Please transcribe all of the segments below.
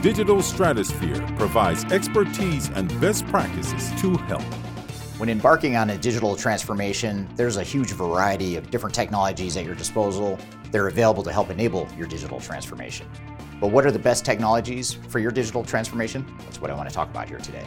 Digital Stratosphere provides expertise and best practices to help. When embarking on a digital transformation, there's a huge variety of different technologies at your disposal. They're available to help enable your digital transformation. But what are the best technologies for your digital transformation? That's what I want to talk about here today.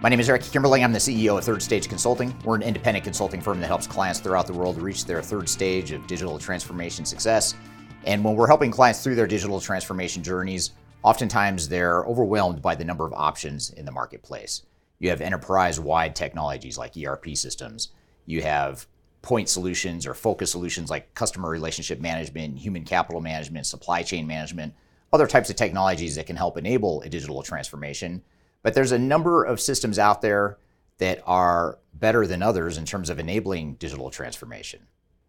My name is Eric Kimberling. I'm the CEO of Third Stage Consulting. We're an independent consulting firm that helps clients throughout the world reach their third stage of digital transformation success. And when we're helping clients through their digital transformation journeys, Oftentimes, they're overwhelmed by the number of options in the marketplace. You have enterprise wide technologies like ERP systems. You have point solutions or focus solutions like customer relationship management, human capital management, supply chain management, other types of technologies that can help enable a digital transformation. But there's a number of systems out there that are better than others in terms of enabling digital transformation.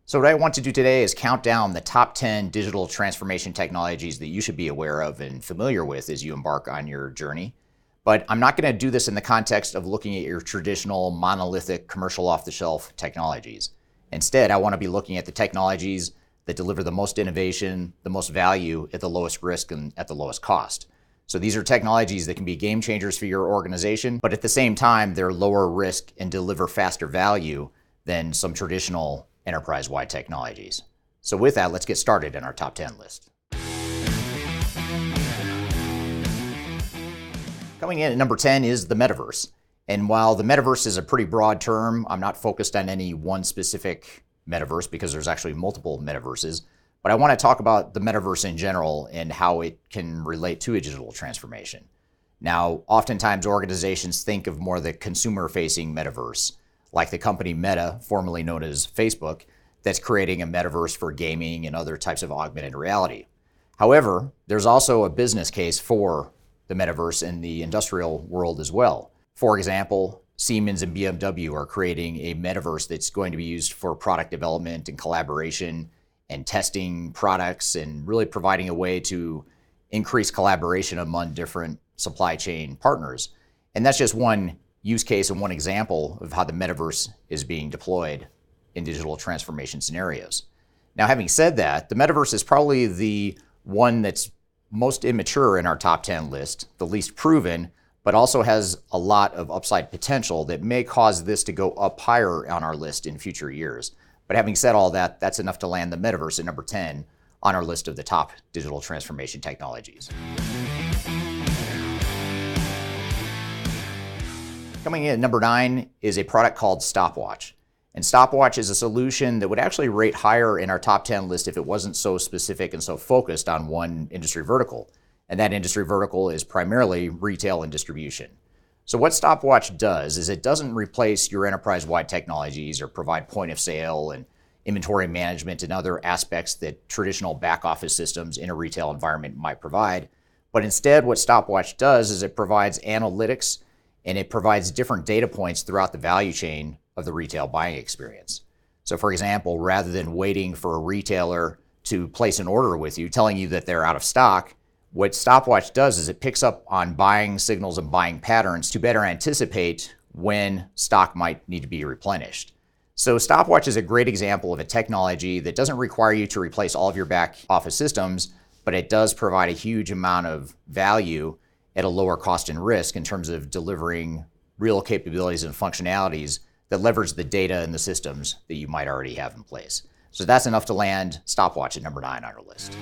So, what I want to do today is count down the top 10 digital transformation technologies that you should be aware of and familiar with as you embark on your journey. But I'm not going to do this in the context of looking at your traditional monolithic commercial off the shelf technologies. Instead, I want to be looking at the technologies that deliver the most innovation, the most value at the lowest risk and at the lowest cost. So these are technologies that can be game changers for your organization, but at the same time, they're lower risk and deliver faster value than some traditional enterprise wide technologies. So, with that, let's get started in our top 10 list. Coming in at number 10 is the metaverse. And while the metaverse is a pretty broad term, I'm not focused on any one specific metaverse because there's actually multiple metaverses. But I want to talk about the metaverse in general and how it can relate to a digital transformation. Now, oftentimes organizations think of more the consumer facing metaverse like the company Meta, formerly known as Facebook, that's creating a metaverse for gaming and other types of augmented reality. However, there's also a business case for the metaverse in the industrial world as well. For example, Siemens and BMW are creating a metaverse that's going to be used for product development and collaboration and testing products and really providing a way to increase collaboration among different supply chain partners. And that's just one use case and one example of how the metaverse is being deployed in digital transformation scenarios. Now, having said that, the metaverse is probably the one that's most immature in our top 10 list, the least proven, but also has a lot of upside potential that may cause this to go up higher on our list in future years. But having said all that, that's enough to land the metaverse at number 10 on our list of the top digital transformation technologies. Coming in at number nine is a product called Stopwatch. And Stopwatch is a solution that would actually rate higher in our top 10 list if it wasn't so specific and so focused on one industry vertical. And that industry vertical is primarily retail and distribution. So, what Stopwatch does is it doesn't replace your enterprise wide technologies or provide point of sale and inventory management and other aspects that traditional back office systems in a retail environment might provide. But instead, what Stopwatch does is it provides analytics and it provides different data points throughout the value chain of the retail buying experience. So, for example, rather than waiting for a retailer to place an order with you, telling you that they're out of stock, what Stopwatch does is it picks up on buying signals and buying patterns to better anticipate when stock might need to be replenished. So, Stopwatch is a great example of a technology that doesn't require you to replace all of your back office systems, but it does provide a huge amount of value at a lower cost and risk in terms of delivering real capabilities and functionalities that leverage the data and the systems that you might already have in place. So that's enough to land stopwatch at number nine on our list.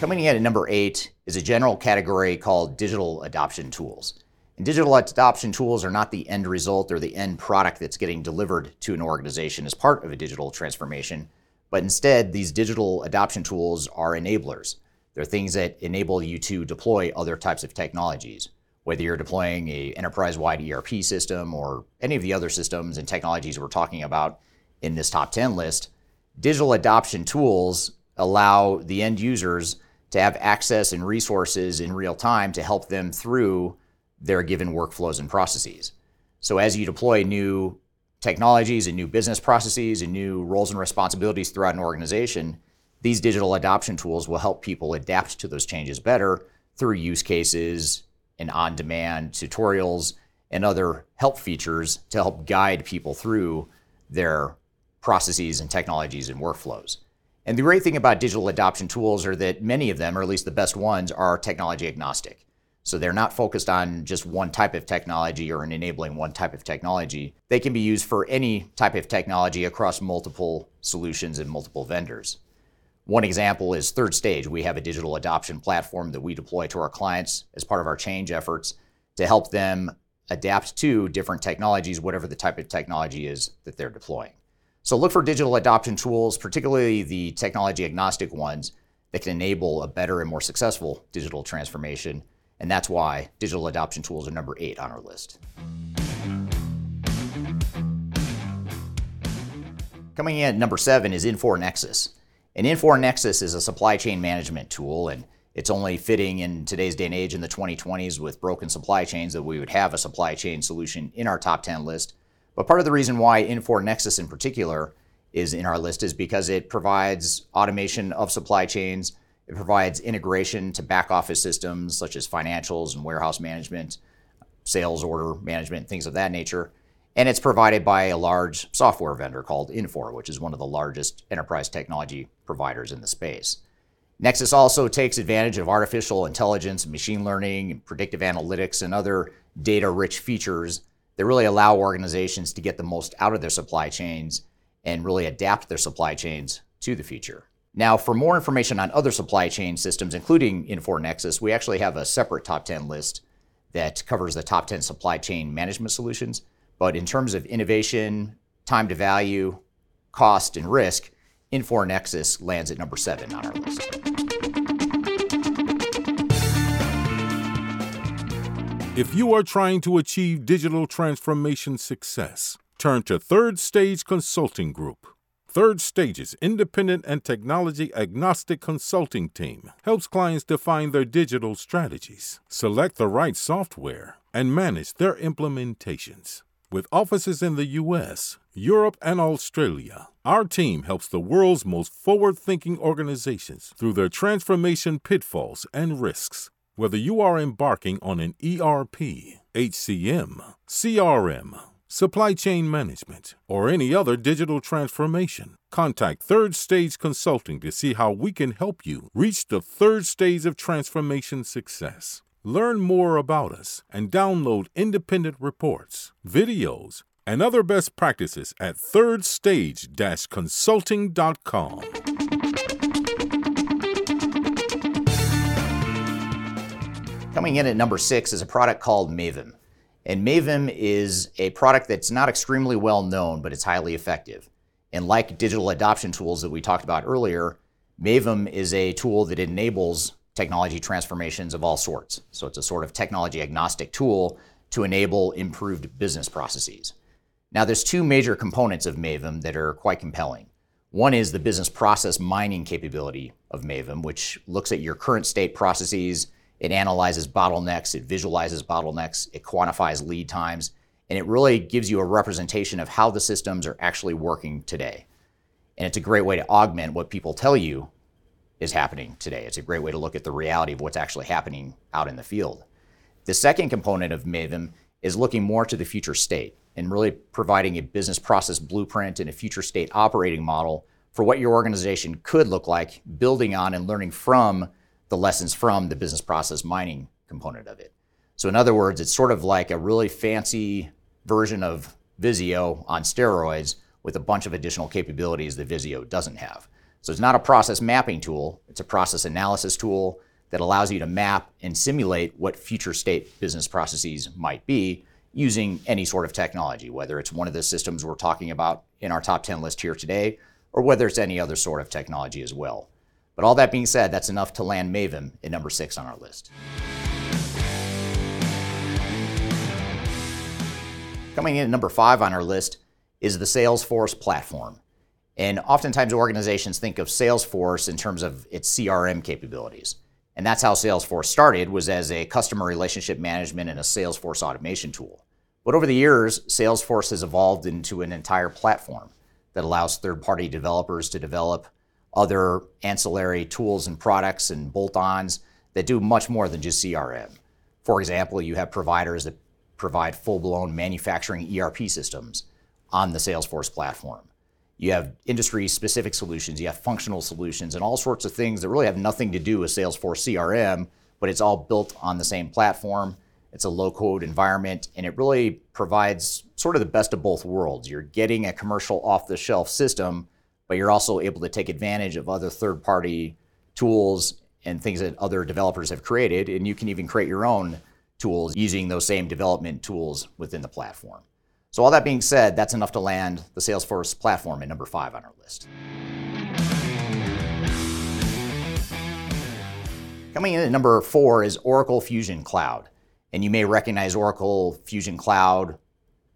Coming in at number eight is a general category called digital adoption tools. And digital adoption tools are not the end result or the end product that's getting delivered to an organization as part of a digital transformation, but instead, these digital adoption tools are enablers. They're things that enable you to deploy other types of technologies. Whether you're deploying a enterprise-wide ERP system or any of the other systems and technologies we're talking about in this top 10 list, digital adoption tools allow the end users to have access and resources in real time to help them through their given workflows and processes. So as you deploy new technologies and new business processes and new roles and responsibilities throughout an organization, these digital adoption tools will help people adapt to those changes better through use cases and on demand tutorials and other help features to help guide people through their processes and technologies and workflows. And the great thing about digital adoption tools are that many of them, or at least the best ones, are technology agnostic. So they're not focused on just one type of technology or in enabling one type of technology. They can be used for any type of technology across multiple solutions and multiple vendors. One example is Third Stage. We have a digital adoption platform that we deploy to our clients as part of our change efforts to help them adapt to different technologies, whatever the type of technology is that they're deploying. So look for digital adoption tools, particularly the technology agnostic ones that can enable a better and more successful digital transformation. And that's why digital adoption tools are number eight on our list. Coming in at number seven is Infor Nexus. And Infor Nexus is a supply chain management tool, and it's only fitting in today's day and age in the 2020s with broken supply chains that we would have a supply chain solution in our top 10 list. But part of the reason why Infor Nexus in particular is in our list is because it provides automation of supply chains. It provides integration to back office systems such as financials and warehouse management, sales order management, things of that nature. And it's provided by a large software vendor called Infor, which is one of the largest enterprise technology providers in the space. Nexus also takes advantage of artificial intelligence, machine learning, predictive analytics, and other data rich features that really allow organizations to get the most out of their supply chains and really adapt their supply chains to the future. Now, for more information on other supply chain systems, including Infor Nexus, we actually have a separate top 10 list that covers the top 10 supply chain management solutions. But in terms of innovation, time to value, cost, and risk, Infor Nexus lands at number seven on our list. If you are trying to achieve digital transformation success, turn to Third Stage Consulting Group. Third Stage's independent and technology agnostic consulting team helps clients define their digital strategies, select the right software, and manage their implementations. With offices in the US, Europe, and Australia, our team helps the world's most forward thinking organizations through their transformation pitfalls and risks. Whether you are embarking on an ERP, HCM, CRM, supply chain management, or any other digital transformation, contact Third Stage Consulting to see how we can help you reach the third stage of transformation success. Learn more about us and download independent reports, videos, and other best practices at thirdstage consulting.com. Coming in at number six is a product called Mavim. And Mavim is a product that's not extremely well known, but it's highly effective. And like digital adoption tools that we talked about earlier, Mavim is a tool that enables technology transformations of all sorts. So it's a sort of technology agnostic tool to enable improved business processes. Now, there's two major components of Mavim that are quite compelling. One is the business process mining capability of Mavim, which looks at your current state processes, it analyzes bottlenecks, it visualizes bottlenecks, it quantifies lead times, and it really gives you a representation of how the systems are actually working today. And it's a great way to augment what people tell you is happening today. It's a great way to look at the reality of what's actually happening out in the field. The second component of Mavim is looking more to the future state and really providing a business process blueprint and a future state operating model for what your organization could look like, building on and learning from the lessons from the business process mining component of it. So, in other words, it's sort of like a really fancy version of Visio on steroids with a bunch of additional capabilities that Visio doesn't have. So it's not a process mapping tool, it's a process analysis tool that allows you to map and simulate what future state business processes might be using any sort of technology, whether it's one of the systems we're talking about in our top 10 list here today, or whether it's any other sort of technology as well. But all that being said, that's enough to land Mavim at number six on our list. Coming in at number five on our list is the Salesforce platform. And oftentimes organizations think of Salesforce in terms of its CRM capabilities. And that's how Salesforce started was as a customer relationship management and a Salesforce automation tool. But over the years, Salesforce has evolved into an entire platform that allows third-party developers to develop other ancillary tools and products and bolt-ons that do much more than just CRM. For example, you have providers that provide full-blown manufacturing ERP systems on the Salesforce platform. You have industry-specific solutions, you have functional solutions, and all sorts of things that really have nothing to do with Salesforce CRM, but it's all built on the same platform. It's a low-code environment, and it really provides sort of the best of both worlds. You're getting a commercial off-the-shelf system, but you're also able to take advantage of other third-party tools and things that other developers have created, and you can even create your own tools using those same development tools within the platform. So all that being said, that's enough to land the Salesforce platform at number five on our list. Coming in at number four is Oracle Fusion Cloud. And you may recognize Oracle Fusion Cloud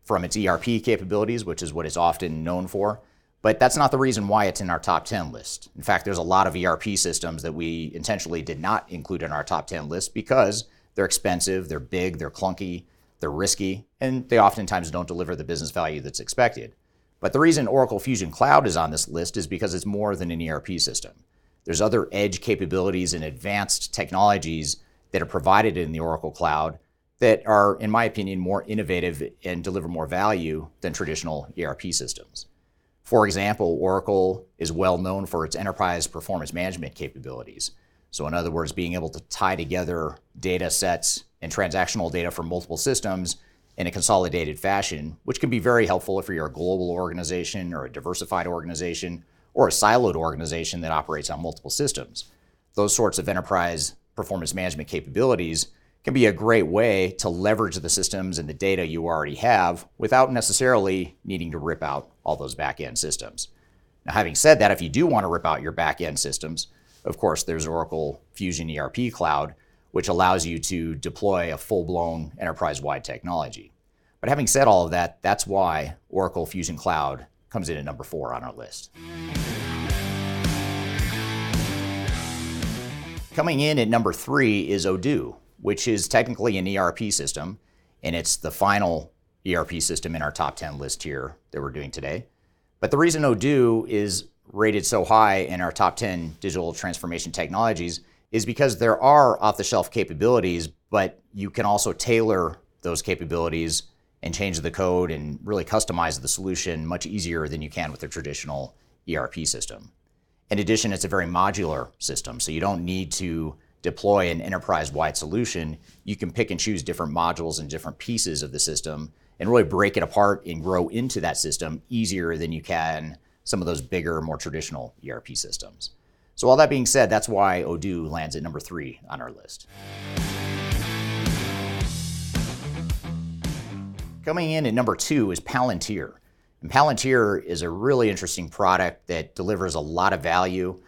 from its ERP capabilities, which is what it's often known for. But that's not the reason why it's in our top 10 list. In fact, there's a lot of ERP systems that we intentionally did not include in our top 10 list because they're expensive, they're big, they're clunky, they're risky, and they oftentimes don't deliver the business value that's expected. But the reason Oracle Fusion Cloud is on this list is because it's more than an ERP system. There's other edge capabilities and advanced technologies that are provided in the Oracle Cloud that are, in my opinion, more innovative and deliver more value than traditional ERP systems. For example, Oracle is well known for its enterprise performance management capabilities. So, in other words, being able to tie together data sets and transactional data from multiple systems in a consolidated fashion, which can be very helpful if you're a global organization or a diversified organization or a siloed organization that operates on multiple systems. Those sorts of enterprise performance management capabilities can be a great way to leverage the systems and the data you already have without necessarily needing to rip out all those back end systems. Now, having said that, if you do want to rip out your back end systems, of course, there's Oracle Fusion ERP Cloud, which allows you to deploy a full-blown enterprise-wide technology. But having said all of that, that's why Oracle Fusion Cloud comes in at number four on our list. Coming in at number three is Odoo, which is technically an ERP system, and it's the final ERP system in our top 10 list here that we're doing today. But the reason Odoo is rated so high in our top 10 digital transformation technologies is because there are off the shelf capabilities, but you can also tailor those capabilities and change the code and really customize the solution much easier than you can with a traditional ERP system. In addition, it's a very modular system, so you don't need to deploy an enterprise wide solution. You can pick and choose different modules and different pieces of the system and really break it apart and grow into that system easier than you can some of those bigger, more traditional ERP systems. So, all that being said, that's why Odoo lands at number three on our list. Coming in at number two is Palantir. And Palantir is a really interesting product that delivers a lot of value.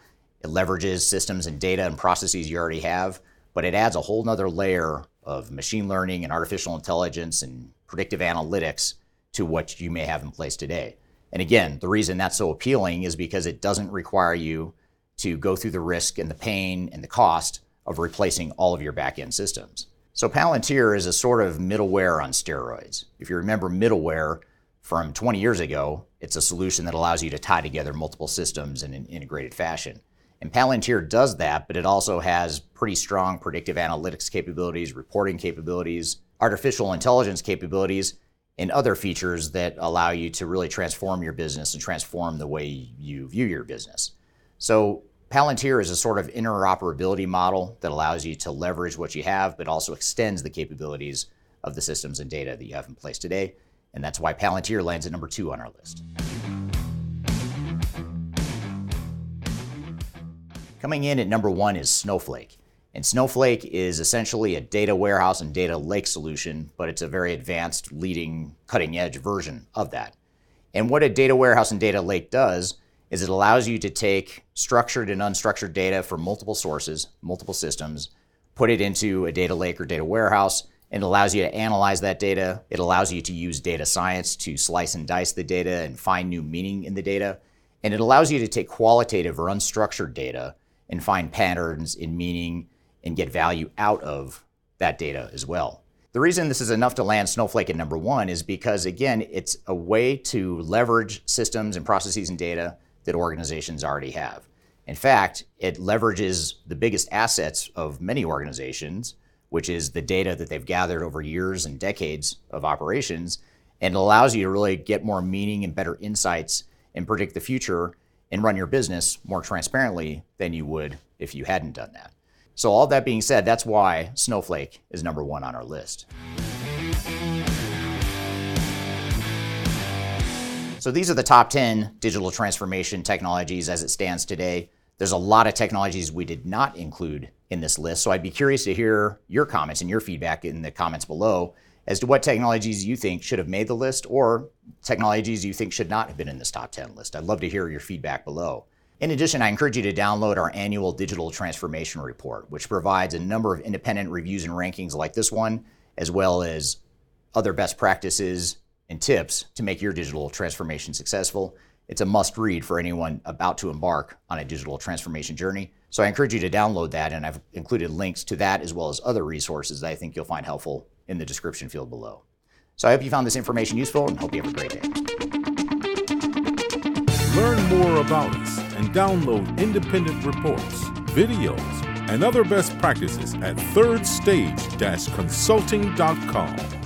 It leverages systems and data and processes you already have, but it adds a whole nother layer of machine learning and artificial intelligence and predictive analytics to what you may have in place today. And again, the reason that's so appealing is because it doesn't require you to go through the risk and the pain and the cost of replacing all of your back-end systems. So Palantir is a sort of middleware on steroids. If you remember middleware from 20 years ago, it's a solution that allows you to tie together multiple systems in an integrated fashion. And Palantir does that, but it also has pretty strong predictive analytics capabilities, reporting capabilities, artificial intelligence capabilities, and other features that allow you to really transform your business and transform the way you view your business. So Palantir is a sort of interoperability model that allows you to leverage what you have, but also extends the capabilities of the systems and data that you have in place today. And that's why Palantir lands at number two on our list. Coming in at number one is Snowflake. And Snowflake is essentially a data warehouse and data lake solution, but it's a very advanced, leading, cutting edge version of that. And what a data warehouse and data lake does is it allows you to take structured and unstructured data from multiple sources, multiple systems, put it into a data lake or data warehouse, and it allows you to analyze that data. It allows you to use data science to slice and dice the data and find new meaning in the data. And it allows you to take qualitative or unstructured data and find patterns in meaning and get value out of that data as well. The reason this is enough to land Snowflake at number one is because, again, it's a way to leverage systems and processes and data that organizations already have. In fact, it leverages the biggest assets of many organizations, which is the data that they've gathered over years and decades of operations, and it allows you to really get more meaning and better insights and predict the future and run your business more transparently than you would if you hadn't done that. So, all that being said, that's why Snowflake is number one on our list. So, these are the top 10 digital transformation technologies as it stands today. There's a lot of technologies we did not include in this list. So, I'd be curious to hear your comments and your feedback in the comments below as to what technologies you think should have made the list or technologies you think should not have been in this top 10 list. I'd love to hear your feedback below. In addition, I encourage you to download our annual digital transformation report, which provides a number of independent reviews and rankings like this one, as well as other best practices and tips to make your digital transformation successful. It's a must read for anyone about to embark on a digital transformation journey. So I encourage you to download that, and I've included links to that as well as other resources that I think you'll find helpful in the description field below. So I hope you found this information useful and hope you have a great day. Learn more about us and download independent reports, videos, and other best practices at thirdstage-consulting.com.